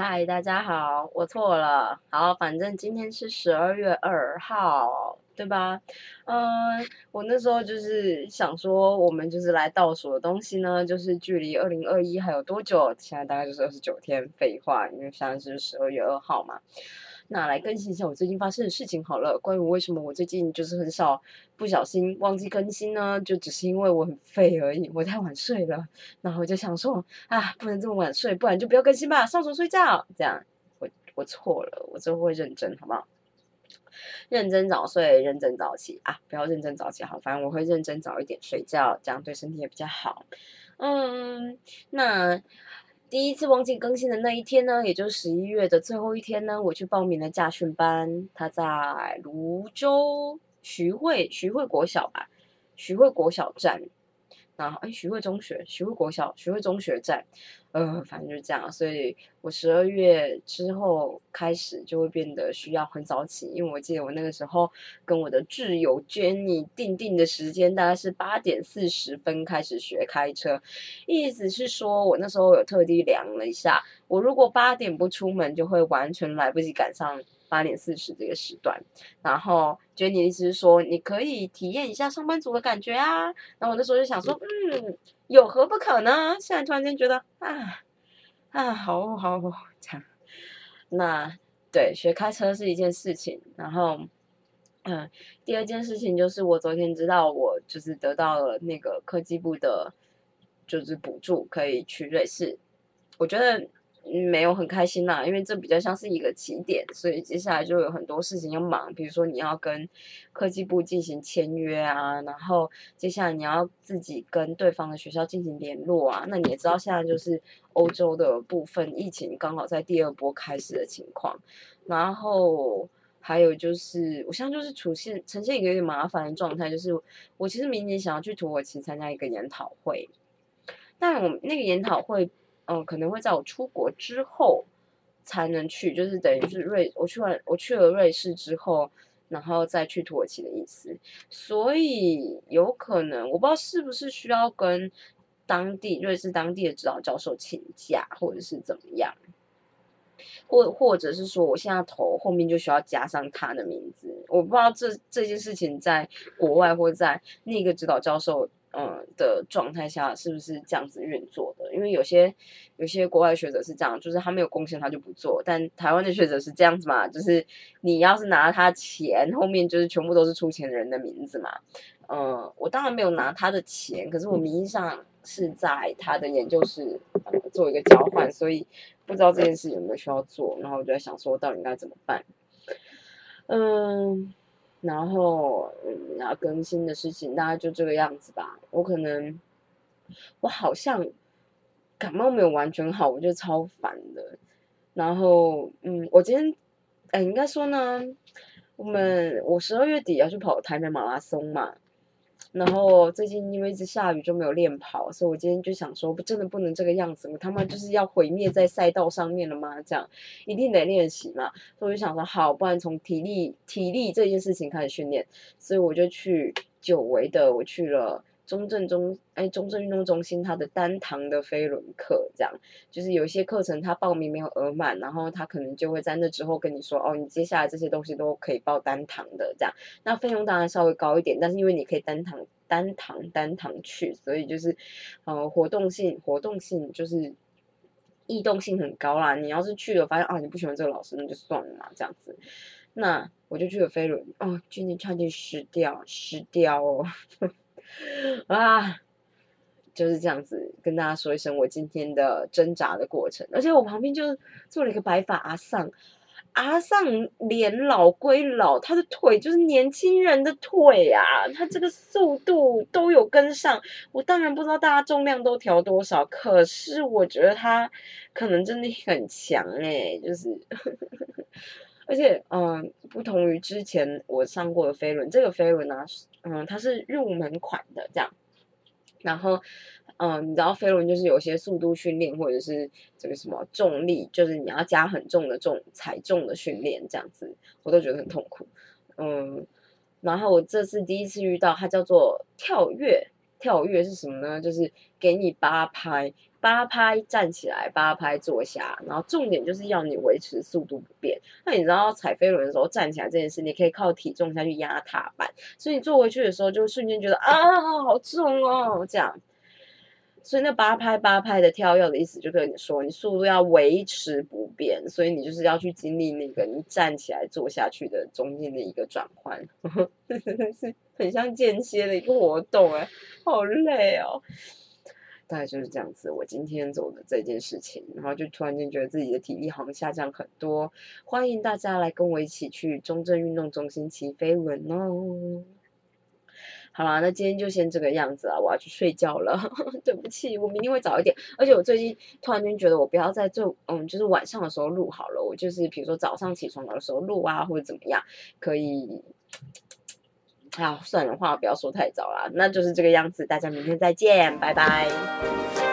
嗨，大家好，我错了。好，反正今天是十二月二号，对吧？嗯，我那时候就是想说，我们就是来倒数的东西呢，就是距离二零二一还有多久？现在大概就是二十九天。废话，因为现在是十二月二号嘛。那来更新一下我最近发生的事情好了。关于为什么我最近就是很少不小心忘记更新呢？就只是因为我很废而已，我太晚睡了。然后我就想说啊，不能这么晚睡，不然就不要更新吧，上床睡觉。这样，我我错了，我之后会认真，好不好？认真早睡，认真早起啊！不要认真早起好，反正我会认真早一点睡觉，这样对身体也比较好。嗯，那。第一次忘记更新的那一天呢，也就是十一月的最后一天呢，我去报名了驾训班。他在泸州徐汇徐汇国小吧，徐汇国小站。然后，哎，徐汇中学、徐汇国小、徐汇中学站，呃，反正就是这样。所以我十二月之后开始就会变得需要很早起，因为我记得我那个时候跟我的挚友 Jenny 定定的时间大概是八点四十分开始学开车，意思是说我那时候有特地量了一下，我如果八点不出门，就会完全来不及赶上。八点四十这个时段，然后觉得你意思是说，你可以体验一下上班族的感觉啊。然后我那时候就想说，嗯，有何不可呢？现在突然间觉得，啊啊，好好这样。那对，学开车是一件事情。然后，嗯，第二件事情就是我昨天知道，我就是得到了那个科技部的，就是补助，可以去瑞士。我觉得。没有很开心啦，因为这比较像是一个起点，所以接下来就有很多事情要忙，比如说你要跟科技部进行签约啊，然后接下来你要自己跟对方的学校进行联络啊。那你也知道现在就是欧洲的部分疫情刚好在第二波开始的情况，然后还有就是我现在就是出现呈现一个有点麻烦的状态，就是我其实明年想要去土耳其参加一个研讨会，但我那个研讨会。嗯，可能会在我出国之后才能去，就是等于是瑞，我去完我去了瑞士之后，然后再去土耳其的意思。所以有可能我不知道是不是需要跟当地瑞士当地的指导教授请假，或者是怎么样，或或者是说我现在头后面就需要加上他的名字。我不知道这这件事情在国外或在那个指导教授。嗯的状态下是不是这样子运作？因为有些有些国外学者是这样，就是他没有贡献他就不做。但台湾的学者是这样子嘛？就是你要是拿他钱，后面就是全部都是出钱人的名字嘛。嗯，我当然没有拿他的钱，可是我名义上是在他的研究室做一个交换，所以不知道这件事有没有需要做。然后我就在想说，到底应该怎么办？嗯。然后，嗯，要更新的事情大概就这个样子吧。我可能，我好像感冒没有完全好，我就超烦的。然后，嗯，我今天，哎，应该说呢，我们我十二月底要去跑台北马拉松嘛。然后最近因为一直下雨就没有练跑，所以我今天就想说，不真的不能这个样子，我他妈就是要毁灭在赛道上面了吗？这样一定得练习嘛。所以我就想说，好，不然从体力体力这件事情开始训练。所以我就去久违的，我去了。中正中哎，中正运动中心它的单堂的飞轮课，这样就是有一些课程他报名没有额满，然后他可能就会在那之后跟你说，哦，你接下来这些东西都可以报单堂的，这样，那费用当然稍微高一点，但是因为你可以单堂单堂单堂去，所以就是呃活动性活动性就是异动性很高啦。你要是去了发现啊你不喜欢这个老师，那就算了嘛，这样子。那我就去了飞轮，哦，今天差点失掉失掉哦。啊，就是这样子跟大家说一声我今天的挣扎的过程，而且我旁边就坐了一个白发阿丧，阿丧脸老归老，他的腿就是年轻人的腿啊，他这个速度都有跟上。我当然不知道大家重量都调多少，可是我觉得他可能真的很强哎，就是，而且嗯，不同于之前我上过的飞轮，这个飞轮呢。嗯，它是入门款的这样，然后，嗯，你知道飞轮就是有些速度训练或者是这个什么重力，就是你要加很重的重踩重的训练这样子，我都觉得很痛苦。嗯，然后我这次第一次遇到它叫做跳跃，跳跃是什么呢？就是给你八拍，八拍站起来，八拍坐下，然后重点就是要你维持速度不变。那你知道踩飞轮的时候站起来这件事，你可以靠体重下去压踏板，所以你坐回去的时候就瞬间觉得啊好重哦，这样。所以那八拍八拍的跳跃的意思就跟你说，你速度要维持不变，所以你就是要去经历那个你站起来坐下去的中间的一个转换，真的是很像间歇的一个活动哎，好累哦。大概就是这样子，我今天做的这件事情，然后就突然间觉得自己的体力好像下降很多。欢迎大家来跟我一起去中正运动中心骑飞轮哦。好啦，那今天就先这个样子啊，我要去睡觉了。对不起，我明天会早一点。而且我最近突然间觉得，我不要在这嗯，就是晚上的时候录好了，我就是比如说早上起床的时候录啊，或者怎么样，可以。啊，算了，话不要说太早啦，那就是这个样子，大家明天再见，拜拜。